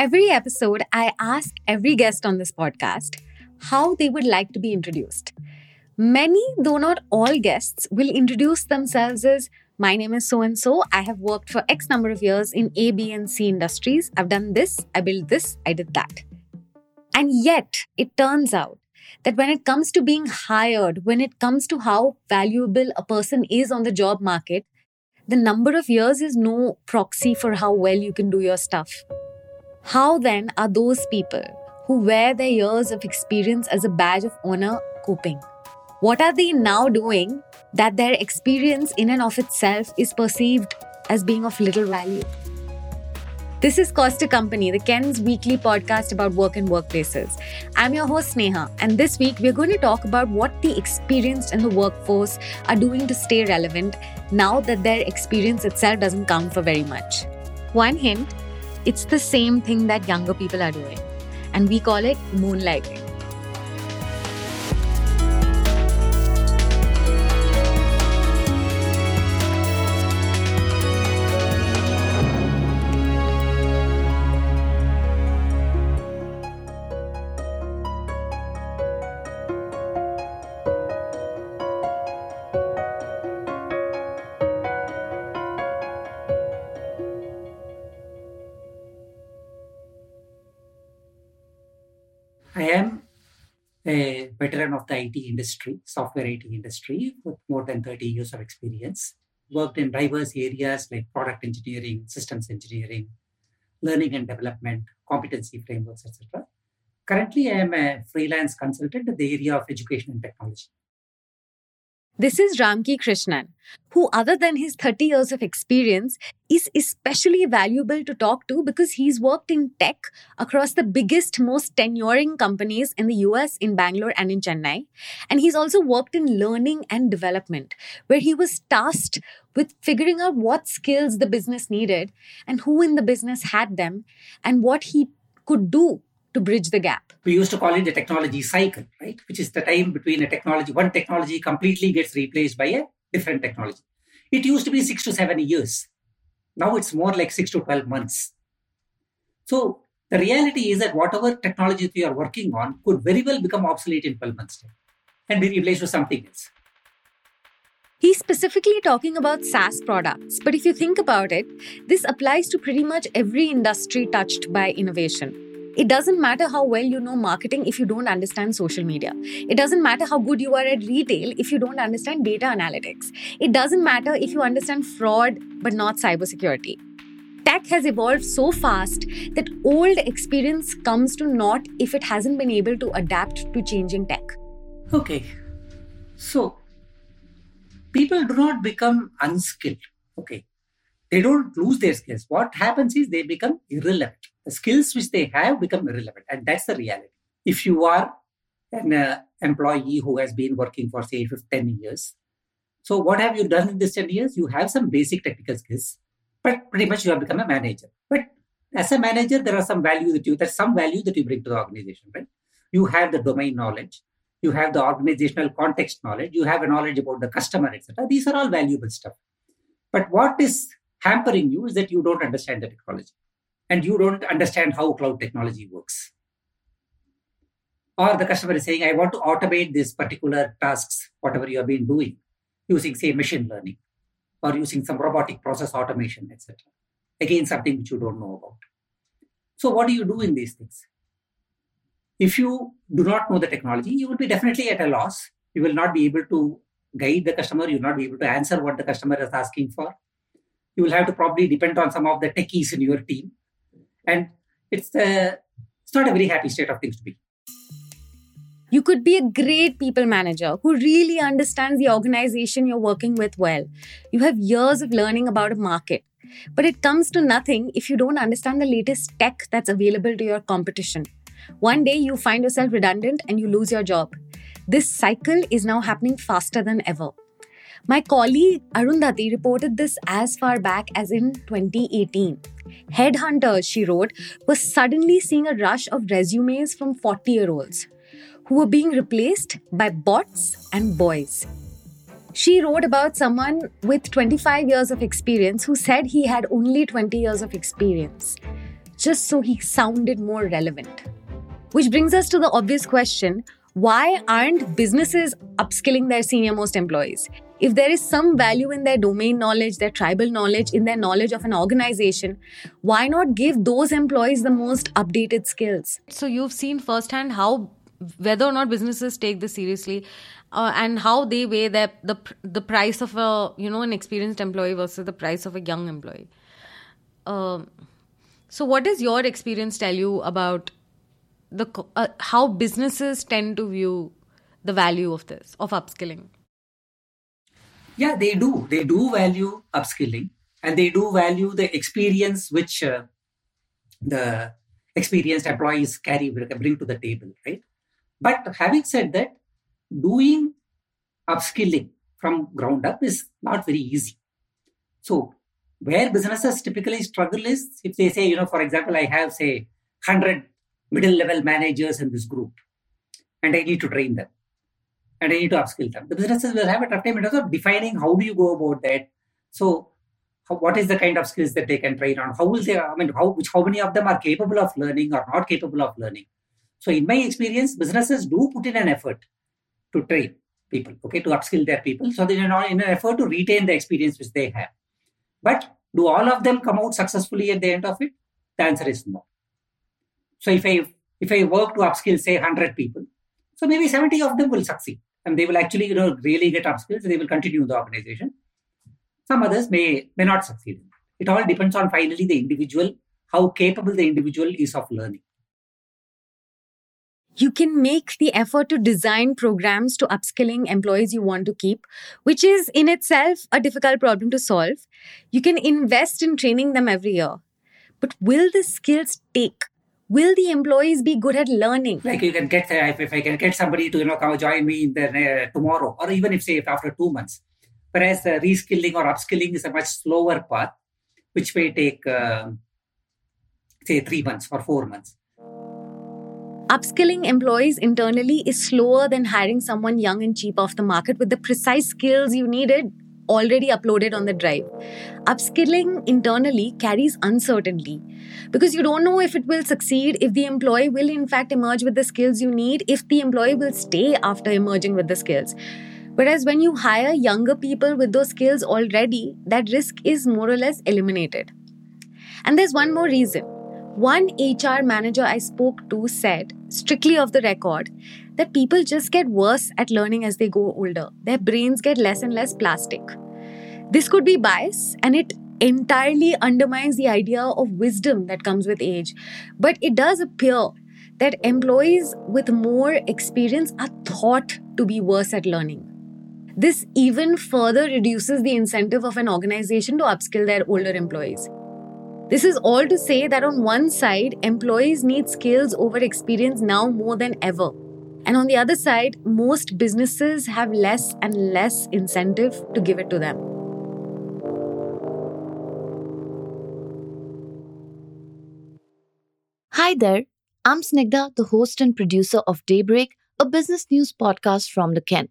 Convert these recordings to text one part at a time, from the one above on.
Every episode, I ask every guest on this podcast how they would like to be introduced. Many, though not all guests, will introduce themselves as My name is so and so. I have worked for X number of years in A, B, and C industries. I've done this, I built this, I did that. And yet, it turns out that when it comes to being hired, when it comes to how valuable a person is on the job market, the number of years is no proxy for how well you can do your stuff. How then are those people who wear their years of experience as a badge of honor coping? What are they now doing that their experience in and of itself is perceived as being of little value? This is Cost to Company, the Ken's weekly podcast about work and workplaces. I'm your host, Sneha, and this week we're going to talk about what the experienced in the workforce are doing to stay relevant now that their experience itself doesn't count for very much. One hint it's the same thing that younger people are doing, and we call it moonlighting. IT industry, software IT industry, with more than 30 years of experience. Worked in diverse areas like product engineering, systems engineering, learning and development, competency frameworks, etc. Currently, I am a freelance consultant in the area of education and technology. This is Ramki Krishnan, who, other than his 30 years of experience, is especially valuable to talk to because he's worked in tech across the biggest, most tenuring companies in the US, in Bangalore, and in Chennai. And he's also worked in learning and development, where he was tasked with figuring out what skills the business needed and who in the business had them and what he could do to bridge the gap. We used to call it the technology cycle, right? Which is the time between a technology, one technology completely gets replaced by a different technology. It used to be six to seven years. Now it's more like six to 12 months. So the reality is that whatever technology you are working on could very well become obsolete in 12 months time and be replaced with something else. He's specifically talking about SaaS products, but if you think about it, this applies to pretty much every industry touched by innovation. It doesn't matter how well you know marketing if you don't understand social media. It doesn't matter how good you are at retail if you don't understand data analytics. It doesn't matter if you understand fraud but not cybersecurity. Tech has evolved so fast that old experience comes to naught if it hasn't been able to adapt to changing tech. Okay. So people do not become unskilled. Okay. They don't lose their skills. What happens is they become irrelevant skills which they have become irrelevant. And that's the reality. If you are an uh, employee who has been working for, say, 10 years, so what have you done in these 10 years? You have some basic technical skills, but pretty much you have become a manager. But as a manager, there are some value that you, there's some value that you bring to the organization, right? You have the domain knowledge, you have the organizational context knowledge, you have a knowledge about the customer, etc. These are all valuable stuff. But what is hampering you is that you don't understand the technology and you don't understand how cloud technology works. Or the customer is saying, I want to automate these particular tasks, whatever you have been doing, using, say, machine learning or using some robotic process automation, etc. Again, something which you don't know about. So, what do you do in these things? If you do not know the technology, you will be definitely at a loss. You will not be able to guide the customer. You will not be able to answer what the customer is asking for. You will have to probably depend on some of the techies in your team and it's a, it's not a very happy state of things to be. You could be a great people manager who really understands the organization you're working with well. You have years of learning about a market, but it comes to nothing if you don't understand the latest tech that's available to your competition. One day you find yourself redundant and you lose your job. This cycle is now happening faster than ever. My colleague Arundhati reported this as far back as in 2018. Headhunters, she wrote, were suddenly seeing a rush of resumes from 40 year olds who were being replaced by bots and boys. She wrote about someone with 25 years of experience who said he had only 20 years of experience. just so he sounded more relevant. Which brings us to the obvious question why aren't businesses upskilling their senior most employees? If there is some value in their domain knowledge, their tribal knowledge, in their knowledge of an organization, why not give those employees the most updated skills? So, you've seen firsthand how whether or not businesses take this seriously uh, and how they weigh their, the the price of a you know an experienced employee versus the price of a young employee um, so what does your experience tell you about the uh, how businesses tend to view the value of this of upskilling. Yeah they do. They do value upskilling and they do value the experience which uh, the experienced employees carry bring to the table right? But having said that, doing upskilling from ground up is not very easy. So where businesses typically struggle is if they say, you know, for example, I have say 100 middle level managers in this group and I need to train them and I need to upskill them. The businesses will have a tough time in terms of defining how do you go about that. So how, what is the kind of skills that they can train on? How will they, I mean, how, which, how many of them are capable of learning or not capable of learning? So, in my experience, businesses do put in an effort to train people, okay, to upskill their people. So, they're not in an effort to retain the experience which they have. But do all of them come out successfully at the end of it? The answer is no. So, if I if I work to upskill, say, 100 people, so maybe 70 of them will succeed and they will actually, you know, really get upskilled. So they will continue the organization. Some others may may not succeed. It all depends on finally the individual, how capable the individual is of learning you can make the effort to design programs to upskilling employees you want to keep, which is in itself a difficult problem to solve. You can invest in training them every year. But will the skills take? Will the employees be good at learning? Like you can get, uh, if, if I can get somebody to you know come join me in the, uh, tomorrow, or even if say if after two months. Whereas uh, reskilling or upskilling is a much slower path, which may take uh, say three months or four months. Upskilling employees internally is slower than hiring someone young and cheap off the market with the precise skills you needed already uploaded on the drive. Upskilling internally carries uncertainty because you don't know if it will succeed, if the employee will in fact emerge with the skills you need, if the employee will stay after emerging with the skills. Whereas when you hire younger people with those skills already, that risk is more or less eliminated. And there's one more reason one HR manager I spoke to said, strictly off the record, that people just get worse at learning as they go older. Their brains get less and less plastic. This could be bias and it entirely undermines the idea of wisdom that comes with age. But it does appear that employees with more experience are thought to be worse at learning. This even further reduces the incentive of an organization to upskill their older employees. This is all to say that on one side, employees need skills over experience now more than ever. And on the other side, most businesses have less and less incentive to give it to them. Hi there, I'm Snigdha, the host and producer of Daybreak, a business news podcast from the Ken.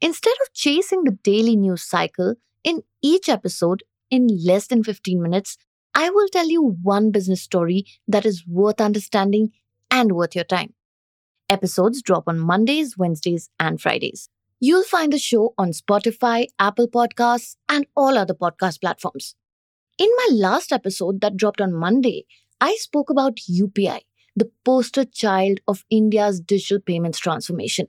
Instead of chasing the daily news cycle, in each episode, in less than 15 minutes, I will tell you one business story that is worth understanding and worth your time. Episodes drop on Mondays, Wednesdays, and Fridays. You'll find the show on Spotify, Apple Podcasts, and all other podcast platforms. In my last episode that dropped on Monday, I spoke about UPI, the poster child of India's digital payments transformation.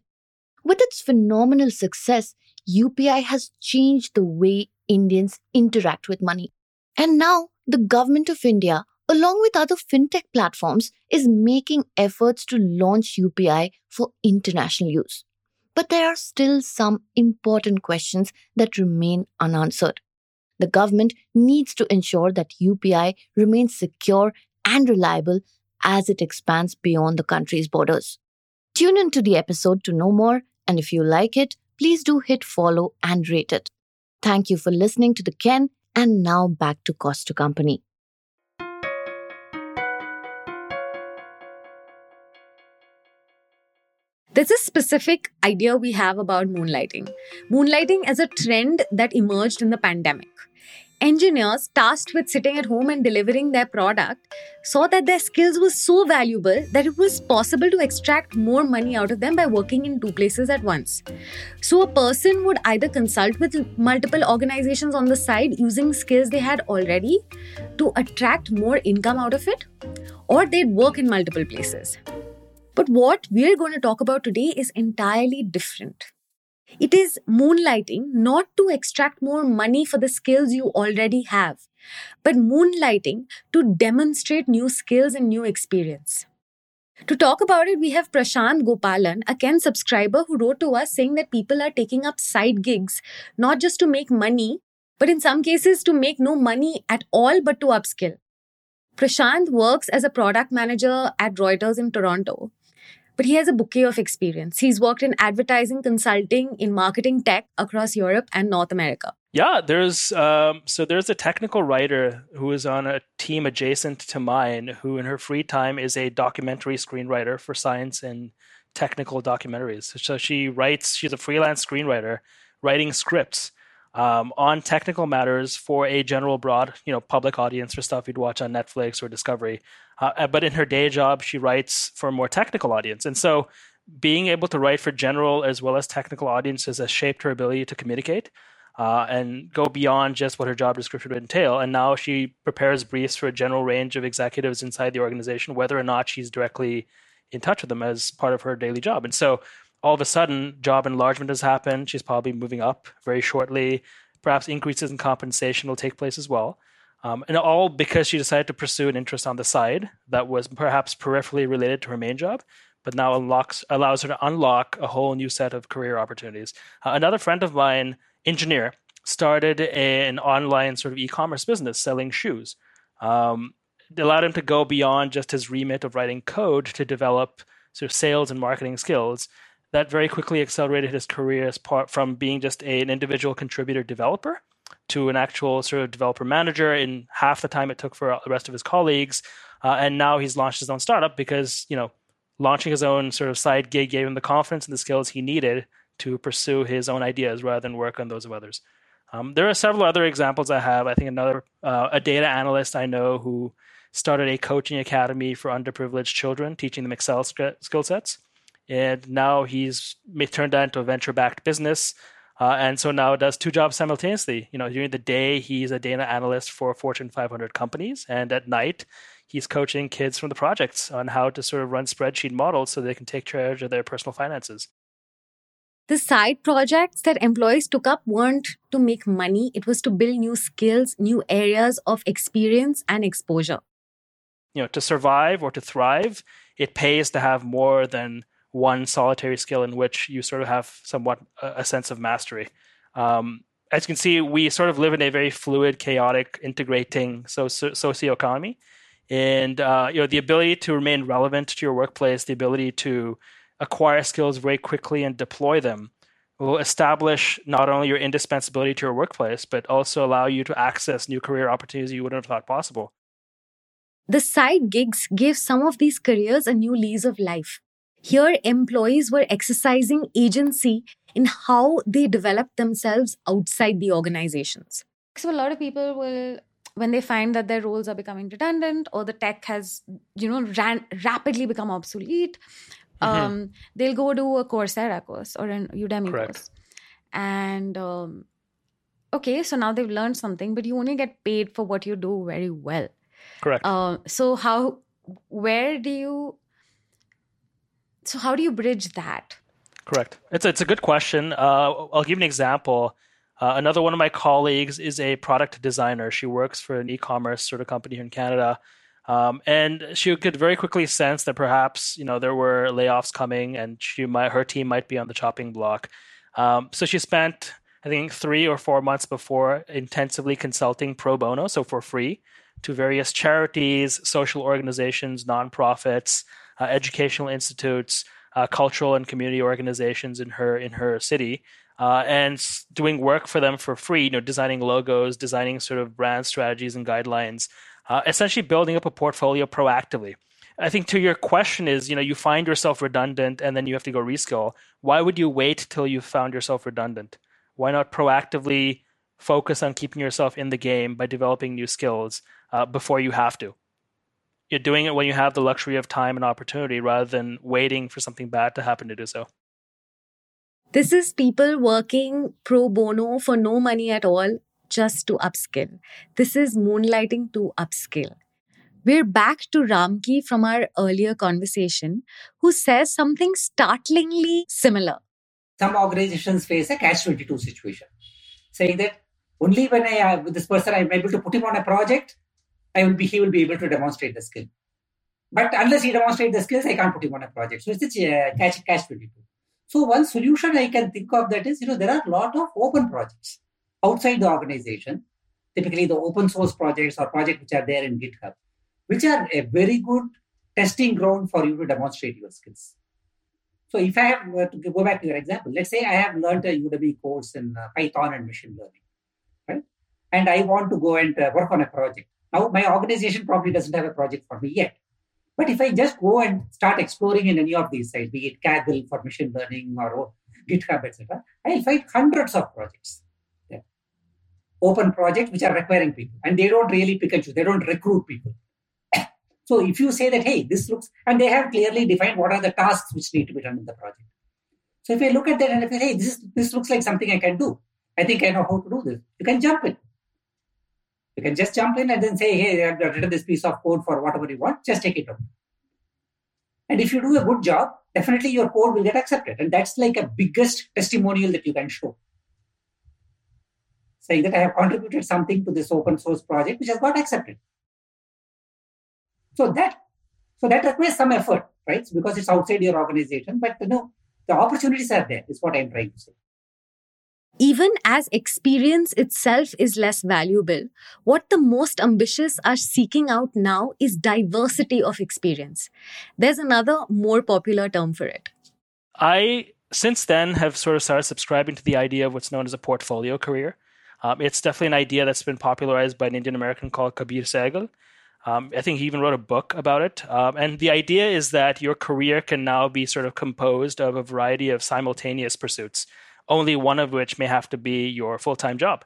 With its phenomenal success, UPI has changed the way Indians interact with money. And now the government of India, along with other fintech platforms, is making efforts to launch UPI for international use. But there are still some important questions that remain unanswered. The government needs to ensure that UPI remains secure and reliable as it expands beyond the country's borders. Tune into the episode to know more, and if you like it, please do hit follow and rate it. Thank you for listening to The Ken and now back to cost to company. There's a specific idea we have about moonlighting. Moonlighting as a trend that emerged in the pandemic. engineers tasked with sitting at home and delivering their product saw that their skills were so valuable that it was possible to extract more money out of them by working in two places at once. So, a person would either consult with multiple organizations on the side using skills they had already to attract more income out of it, or they'd work in multiple places. But what we're going to talk about today is entirely different. It is moonlighting not to extract more money for the skills you already have, but moonlighting to demonstrate new skills and new experience. To talk about it, we have Prashant Gopalan, a Ken subscriber who wrote to us saying that people are taking up side gigs not just to make money, but in some cases to make no money at all but to upskill. Prashant works as a product manager at Reuters in Toronto but he has a bouquet of experience. He's worked in advertising, consulting, in marketing tech across Europe and North America. Yeah, there's um, so there's a technical writer who is on a team adjacent to mine, who in her free time is a documentary screenwriter for science and technical documentaries. So she writes. She's a freelance screenwriter, writing scripts um, on technical matters for a general broad, you know, public audience for stuff you'd watch on Netflix or Discovery. Uh, uh, but in her day job, she writes for a more technical audience, and so being able to write for general as well as technical audiences has shaped her ability to communicate uh, and go beyond just what her job description would entail. And now she prepares briefs for a general range of executives inside the organization, whether or not she's directly in touch with them as part of her daily job. And so all of a sudden job enlargement has happened. She's probably moving up very shortly. Perhaps increases in compensation will take place as well. Um, and all because she decided to pursue an interest on the side that was perhaps peripherally related to her main job, but now unlocks allows her to unlock a whole new set of career opportunities. Uh, another friend of mine, engineer, started an online sort of e-commerce business selling shoes. Um, it allowed him to go beyond just his remit of writing code to develop sort of sales and marketing skills that very quickly accelerated his career as part from being just a, an individual contributor developer to an actual sort of developer manager in half the time it took for the rest of his colleagues. Uh, and now he's launched his own startup because you know launching his own sort of side gig gave him the confidence and the skills he needed to pursue his own ideas rather than work on those of others. Um, there are several other examples I have. I think another uh, a data analyst I know who started a coaching academy for underprivileged children, teaching them Excel skill sets and now he's turned that into a venture-backed business. Uh, and so now does two jobs simultaneously. You know, during the day he's a data analyst for Fortune 500 companies, and at night he's coaching kids from the projects on how to sort of run spreadsheet models so they can take charge of their personal finances. The side projects that employees took up weren't to make money; it was to build new skills, new areas of experience and exposure. You know, to survive or to thrive, it pays to have more than one solitary skill in which you sort of have somewhat a, sense of mastery. Um, as you can see, we sort of live in a very fluid, chaotic, integrating so, so, socioeconomy, and uh, you know the ability to remain relevant to your workplace, the ability to acquire skills very quickly and deploy them, will establish not only your indispensability to your workplace, but also allow you to access new career opportunities you wouldn't have thought possible. The side gigs give some of these careers a new lease of life. Here, employees were exercising agency in how they developed themselves outside the organizations. So, a lot of people will, when they find that their roles are becoming redundant or the tech has, you know, ran, rapidly become obsolete, mm-hmm. um, they'll go do a Coursera course or an Udemy Correct. course. And um, okay, so now they've learned something, but you only get paid for what you do very well. Correct. Uh, so, how, where do you so how do you bridge that? Correct. It's a, it's a good question. Uh, I'll give you an example. Uh, another one of my colleagues is a product designer. She works for an e-commerce sort of company here in Canada, um, and she could very quickly sense that perhaps you know there were layoffs coming, and she might her team might be on the chopping block. Um, so she spent I think three or four months before intensively consulting pro bono, so for free, to various charities, social organizations, nonprofits, uh, educational institutes, uh, cultural and community organizations in her in her city, uh, and doing work for them for free. You know, designing logos, designing sort of brand strategies and guidelines, uh, essentially building up a portfolio proactively. I think to your question is, you know, you find yourself redundant and then you have to go reskill. Why would you wait till you found yourself redundant? Why not proactively focus on keeping yourself in the game by developing new skills uh, before you have to. You're doing it when you have the luxury of time and opportunity rather than waiting for something bad to happen to do so. This is people working pro bono for no money at all just to upskill. This is moonlighting to upskill. We're back to Ramki from our earlier conversation, who says something startlingly similar. Some organizations face a catch 22 situation, saying that only when I have with this person, I'm able to put him on a project, I will be he will be able to demonstrate the skill. But unless he demonstrates the skills, I can't put him on a project. So it's a catch catch 22. So one solution I can think of that is, you know, there are a lot of open projects outside the organization, typically the open source projects or projects which are there in GitHub, which are a very good testing ground for you to demonstrate your skills. So if I have uh, to go back to your example, let's say I have learned a Udemy course in uh, Python and machine learning, right? And I want to go and uh, work on a project. Now my organization probably doesn't have a project for me yet. But if I just go and start exploring in any of these sites, be it Kaggle for machine learning or GitHub, etc., I'll find hundreds of projects. Open projects which are requiring people, and they don't really pick and choose. They don't recruit people. so if you say that, hey, this looks, and they have clearly defined what are the tasks which need to be done in the project. So if I look at that and I say, hey, this is, this looks like something I can do. I think I know how to do this. You can jump in. You can just jump in and then say, hey, I've written this piece of code for whatever you want, just take it out. And if you do a good job, definitely your code will get accepted. And that's like a biggest testimonial that you can show. Saying that I have contributed something to this open source project which has got accepted. So that so that requires some effort, right? Because it's outside your organization, but you know, the opportunities are there, is what I'm trying to say even as experience itself is less valuable, what the most ambitious are seeking out now is diversity of experience. There's another more popular term for it. I, since then, have sort of started subscribing to the idea of what's known as a portfolio career. Um, it's definitely an idea that's been popularized by an Indian American called Kabir Sehgal. Um, I think he even wrote a book about it. Um, and the idea is that your career can now be sort of composed of a variety of simultaneous pursuits only one of which may have to be your full time job.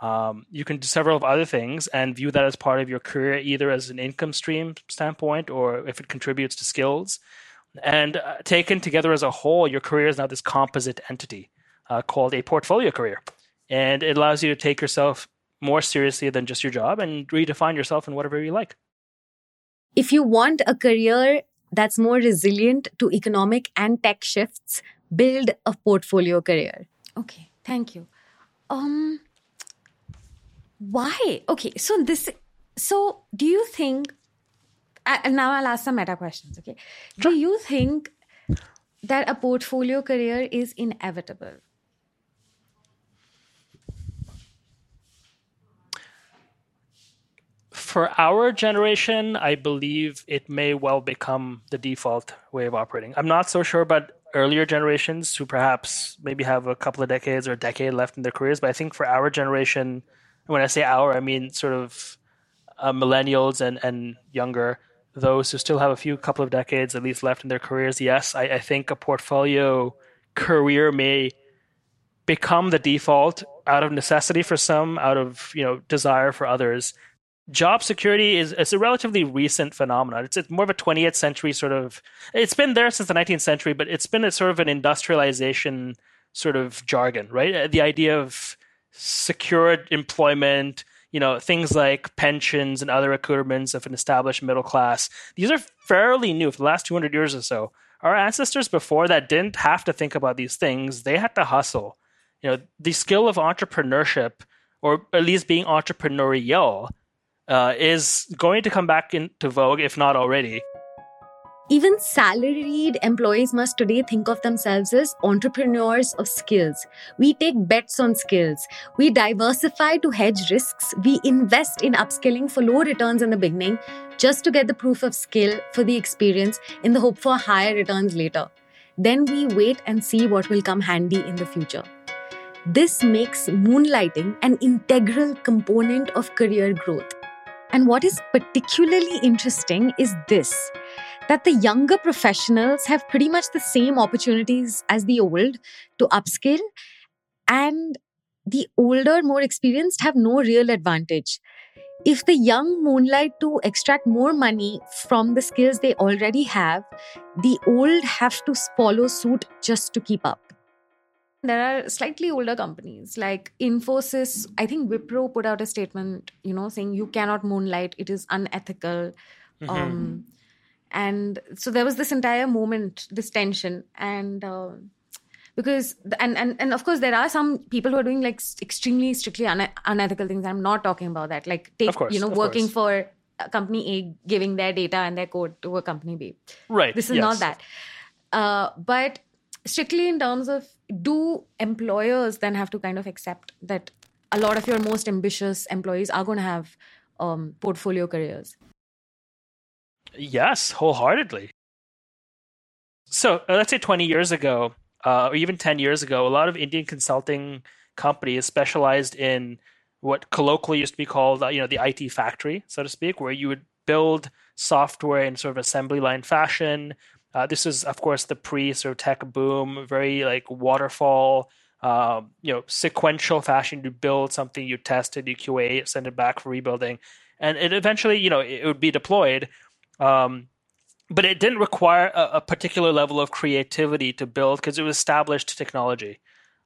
Um, you can do several of other things and view that as part of your career, either as an income stream standpoint or if it contributes to skills. And uh, taken together as a whole, your career is now this composite entity uh, called a portfolio career. And it allows you to take yourself more seriously than just your job and redefine yourself in whatever you like. If you want a career that's more resilient to economic and tech shifts, build a portfolio career. Okay, thank you. Um, why? Okay, so this. So, do you think? And now I'll ask some meta questions. Okay, do you think that a portfolio career is inevitable? For our generation, I believe it may well become the default way of operating. I'm not so sure about earlier generations who perhaps maybe have a couple of decades or a decade left in their careers. But I think for our generation, when I say our, I mean sort of uh, millennials and, and younger, those who still have a few couple of decades at least left in their careers, yes, I, I think a portfolio career may become the default out of necessity for some, out of you know desire for others job security is it's a relatively recent phenomenon. It's, it's more of a 20th century sort of. It's been there since the 19th century, but it's been a sort of an industrialization sort of jargon, right? Uh, the idea of secured employment, you know, things like pensions and other accoutrements of an established middle class. These are fairly new for the last 200 years or so. Our ancestors before that didn't have to think about these things. They had to hustle. You know, the skill of entrepreneurship, or at least being entrepreneurial, uh, is going to come back into vogue, if not already. Even salaried employees must today think of themselves as entrepreneurs of skills. We take bets on skills. We diversify to hedge risks. We invest in upskilling for low returns in the beginning just to get the proof of skill for the experience in the hope for higher returns later. Then we wait and see what will come handy in the future. This makes moonlighting an integral component of career growth. And what is particularly interesting is this that the younger professionals have pretty much the same opportunities as the old to upskill. And the older, more experienced have no real advantage. If the young moonlight to extract more money from the skills they already have, the old have to follow suit just to keep up. There are slightly older companies like Infosys. I think Wipro put out a statement, you know, saying you cannot moonlight, it is unethical. Mm-hmm. Um, and so there was this entire moment, this tension. And uh, because and, and and of course there are some people who are doing like extremely strictly un- unethical things i'm not talking about that like take course, you know working course. for company a giving their data and their code to a company b right this is yes. not that uh, but strictly in terms of do employers then have to kind of accept that a lot of your most ambitious employees are going to have um, portfolio careers yes wholeheartedly so uh, let's say 20 years ago uh, or even 10 years ago, a lot of Indian consulting companies specialized in what colloquially used to be called, uh, you know, the IT factory, so to speak, where you would build software in sort of assembly line fashion. Uh, this is, of course, the pre sort of tech boom, very like waterfall, um, you know, sequential fashion. You build something, you test it, you QA, send it back for rebuilding, and it eventually, you know, it, would be deployed. Um, but it didn't require a, a particular level of creativity to build because it was established technology.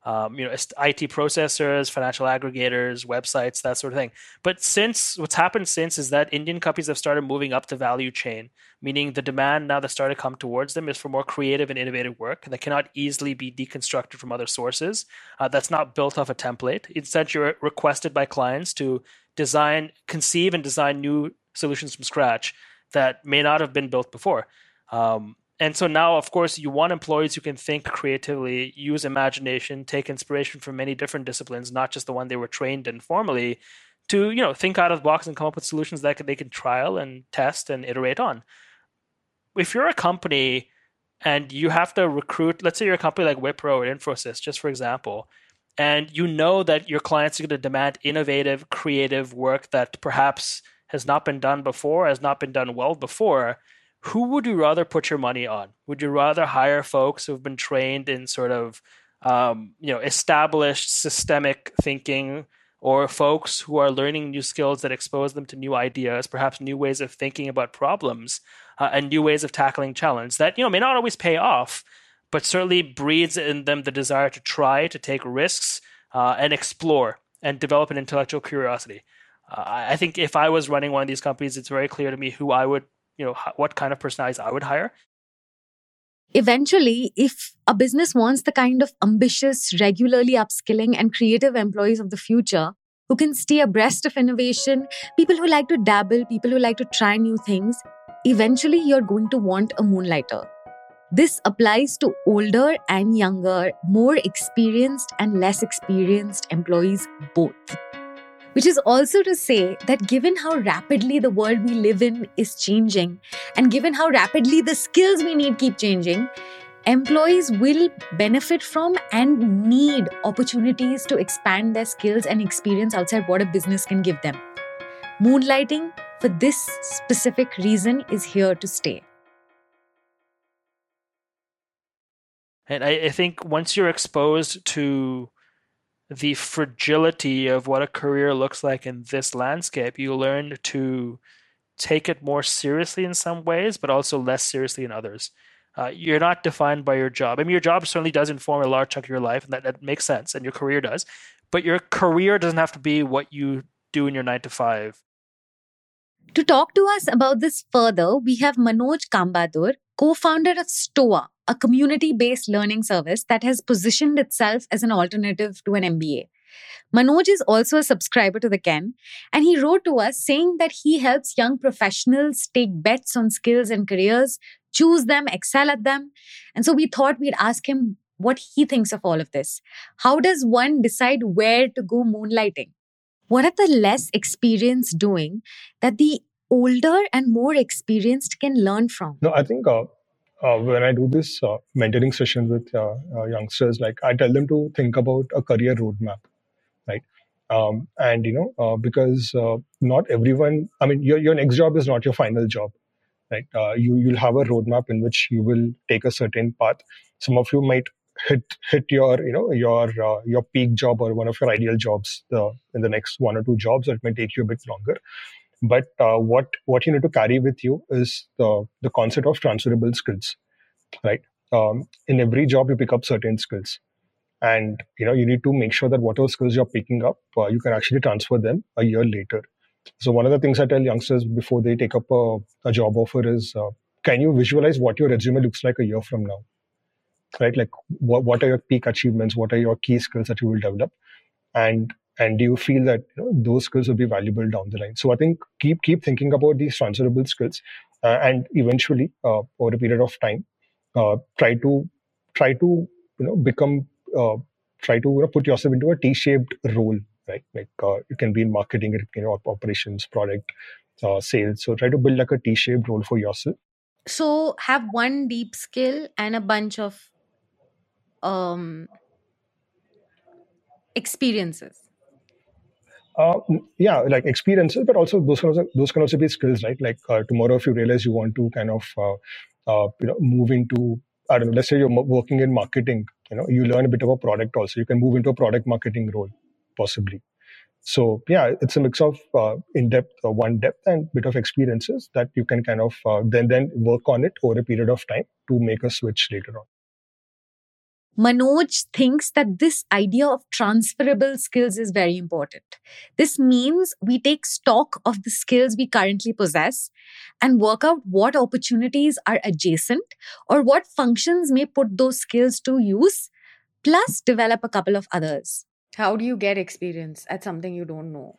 Um, you know, IT processors, financial aggregators, websites, that sort of thing. But since what's happened since is that Indian companies have started moving up the value chain, meaning the demand now that started to come towards them is for more creative and innovative work that cannot easily be deconstructed from other sources. Uh, that's not built off a template. Instead, you're requested by clients to design, conceive, and design new solutions from scratch that may not have been built before. Um, and so now, of course, you want employees who can think creatively, use imagination, take inspiration from many different disciplines, not just the one they were trained in formally, to you know think out of the box and come up with solutions that they can trial and test and iterate on. If you're a company and you have to recruit, let's say you're a company like Wipro or Infosys, just for example, and you know that your clients are going to demand innovative, creative work that perhaps has not been done before, has not been done well before, who would you rather put your money on? Would you rather hire folks who've been trained in sort of um, you know established systemic thinking, or folks who are learning new skills that expose them to new ideas, perhaps new ways of thinking about problems uh, and new ways of tackling challenge that you know may not always pay off, but certainly breeds in them the desire to try, to take risks, uh, and explore and develop an intellectual curiosity. Uh, I think if I was running one of these companies, it's very clear to me who I would, you know, what kind of personalities I would hire. Eventually, if a business wants the kind of ambitious, regularly upskilling and creative employees of the future who can stay abreast of innovation, people who like to dabble, people who like to try new things, eventually you're going to want a moonlighter. This applies to older and younger, more experienced and less experienced employees both which is also to say that given how rapidly the world we live in is changing, and given how rapidly the skills we need keep changing, employees will benefit from and need opportunities to expand their skills and experience outside what a business can give them. Moonlighting, for this specific reason, is here to stay. And I, I think once you're exposed to the fragility of what a career looks like in this landscape, you learn to take it more seriously in some ways, but also less seriously in others. Uh, you're not defined by your job. I mean, your job certainly does inform a large chunk of your life, and that, that makes sense, and your career does. But your career doesn't have to be what you do in your nine to five. To talk to us about this further, we have Manoj Kambadur, co founder of STOA, a community based learning service that has positioned itself as an alternative to an MBA. Manoj is also a subscriber to the Ken, and he wrote to us saying that he helps young professionals take bets on skills and careers, choose them, excel at them. And so we thought we'd ask him what he thinks of all of this. How does one decide where to go moonlighting? What are the less experienced doing that the older and more experienced can learn from? No, I think uh, uh, when I do this uh, mentoring session with uh, uh, youngsters, like I tell them to think about a career roadmap, right? Um, and you know, uh, because not everyone, I mean, your your next job is not your final job, right? you you'll have a roadmap in which you will take a certain path. Some of you might hit hit your you know your uh, your peak job or one of your ideal jobs the, in the next one or two jobs. It may take you a bit longer. But uh, what what you need to carry with you is the the concept of transferable skills, right? Um, in every job, you pick up certain skills, and you know you need to make sure that whatever skills you're picking up, uh, you can actually transfer them a year later. So one of the things I tell youngsters before they take up a, a job offer is, uh, can you visualize what your resume looks like a year from now? Right? Like what, what are your peak achievements? What are your key skills that you will develop? And and do you feel that you know, those skills will be valuable down the line? So I think keep keep thinking about these transferable skills, uh, and eventually uh, over a period of time, uh, try to try to you know become uh, try to you know, put yourself into a T-shaped role right? Like uh, it can be in marketing, can be operations, product, uh, sales. So try to build like a T-shaped role for yourself. So have one deep skill and a bunch of um, experiences. Uh, yeah, like experiences, but also those can also, those can also be skills, right? Like uh, tomorrow, if you realize you want to kind of uh, uh, you know move into I don't know, let's say you're working in marketing, you know, you learn a bit of a product also. You can move into a product marketing role possibly. So yeah, it's a mix of uh, in-depth, uh, one depth, and bit of experiences that you can kind of then then work on it over a period of time to make a switch later on. Manoj thinks that this idea of transferable skills is very important. This means we take stock of the skills we currently possess and work out what opportunities are adjacent or what functions may put those skills to use, plus develop a couple of others. How do you get experience at something you don't know?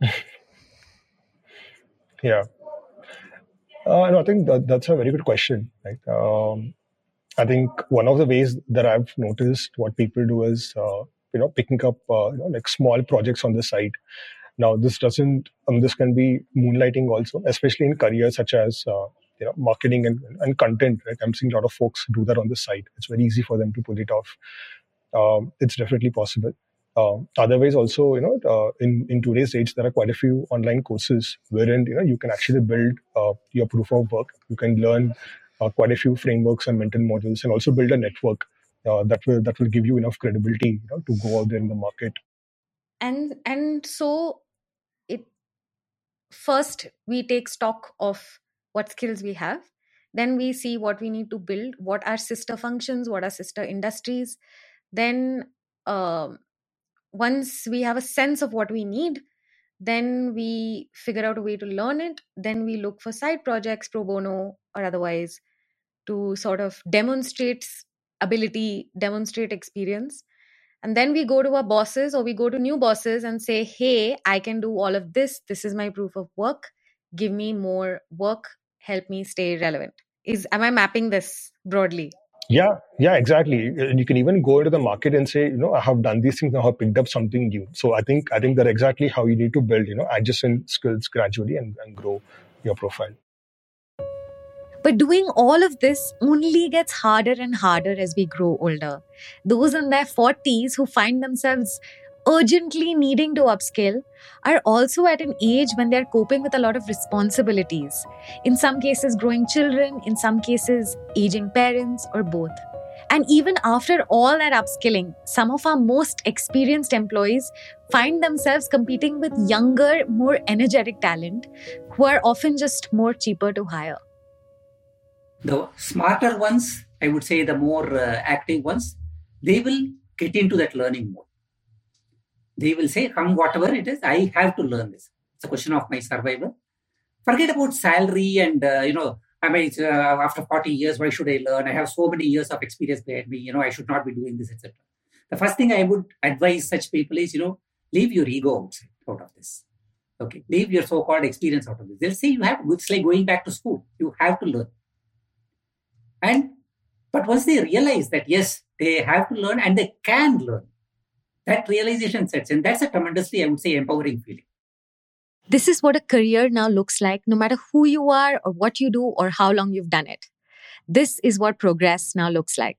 yeah. Uh, no, I think that, that's a very good question. Right? Um, I think one of the ways that I've noticed what people do is, uh, you know, picking up, uh, you know, like small projects on the side. Now, this doesn't, um, this can be moonlighting also, especially in careers such as, uh, you know, marketing and, and content. Right? I'm seeing a lot of folks do that on the side. It's very easy for them to pull it off um, it's definitely possible. Uh, otherwise, also, you know, uh, in in today's age, there are quite a few online courses wherein you know you can actually build uh, your proof of work. You can learn quite a few frameworks and mental models, and also build a network uh, that will that will give you enough credibility you know, to go out there in the market. And and so, it first we take stock of what skills we have then we see what we need to build what are sister functions what are sister industries then uh, once we have a sense of what we need then we figure out a way to learn it then we look for side projects pro bono or otherwise to sort of demonstrate ability demonstrate experience. And then we go to our bosses or we go to new bosses and say hey i can do all of this. This is my proof of work. Give me more work. Help me stay relevant. Is am i mapping this broadly yeah, yeah, exactly. And you can even go into the market and say, you know, I have done these things, now I have picked up something new. So I think I think that's exactly how you need to build, you know, adjacent skills gradually and, and grow your profile. But doing all of this only gets harder and harder as we grow older. Those in their 40s who find themselves urgently needing to upskill are also at an age when they're coping with a lot of responsibilities. In some cases, growing children, in some cases, aging parents, or both. And even after all that upskilling, some of our most experienced employees find themselves competing with younger, more energetic talent who are often just more cheaper to hire. The smarter ones, I would say the more uh, active ones, they will get into that learning mode they will say, come whatever it is, I have to learn this. It's a question of my survival. Forget about salary and, uh, you know, I mean, uh, after 40 years, why should I learn? I have so many years of experience behind me, you know, I should not be doing this, etc. The first thing I would advise such people is, you know, leave your ego outside, out of this. Okay, leave your so-called experience out of this. They'll say you have, it's like going back to school. You have to learn. And, but once they realize that, yes, they have to learn and they can learn, that realization sets in. That's a tremendously, I would say, empowering feeling. This is what a career now looks like, no matter who you are or what you do or how long you've done it. This is what progress now looks like.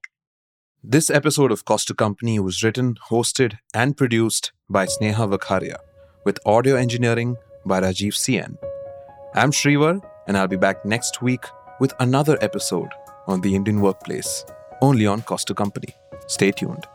This episode of Cost to Company was written, hosted, and produced by Sneha Vakharia, with audio engineering by Rajiv CN. I'm Shrivar, and I'll be back next week with another episode on the Indian workplace. only on Cost to Company. Stay tuned.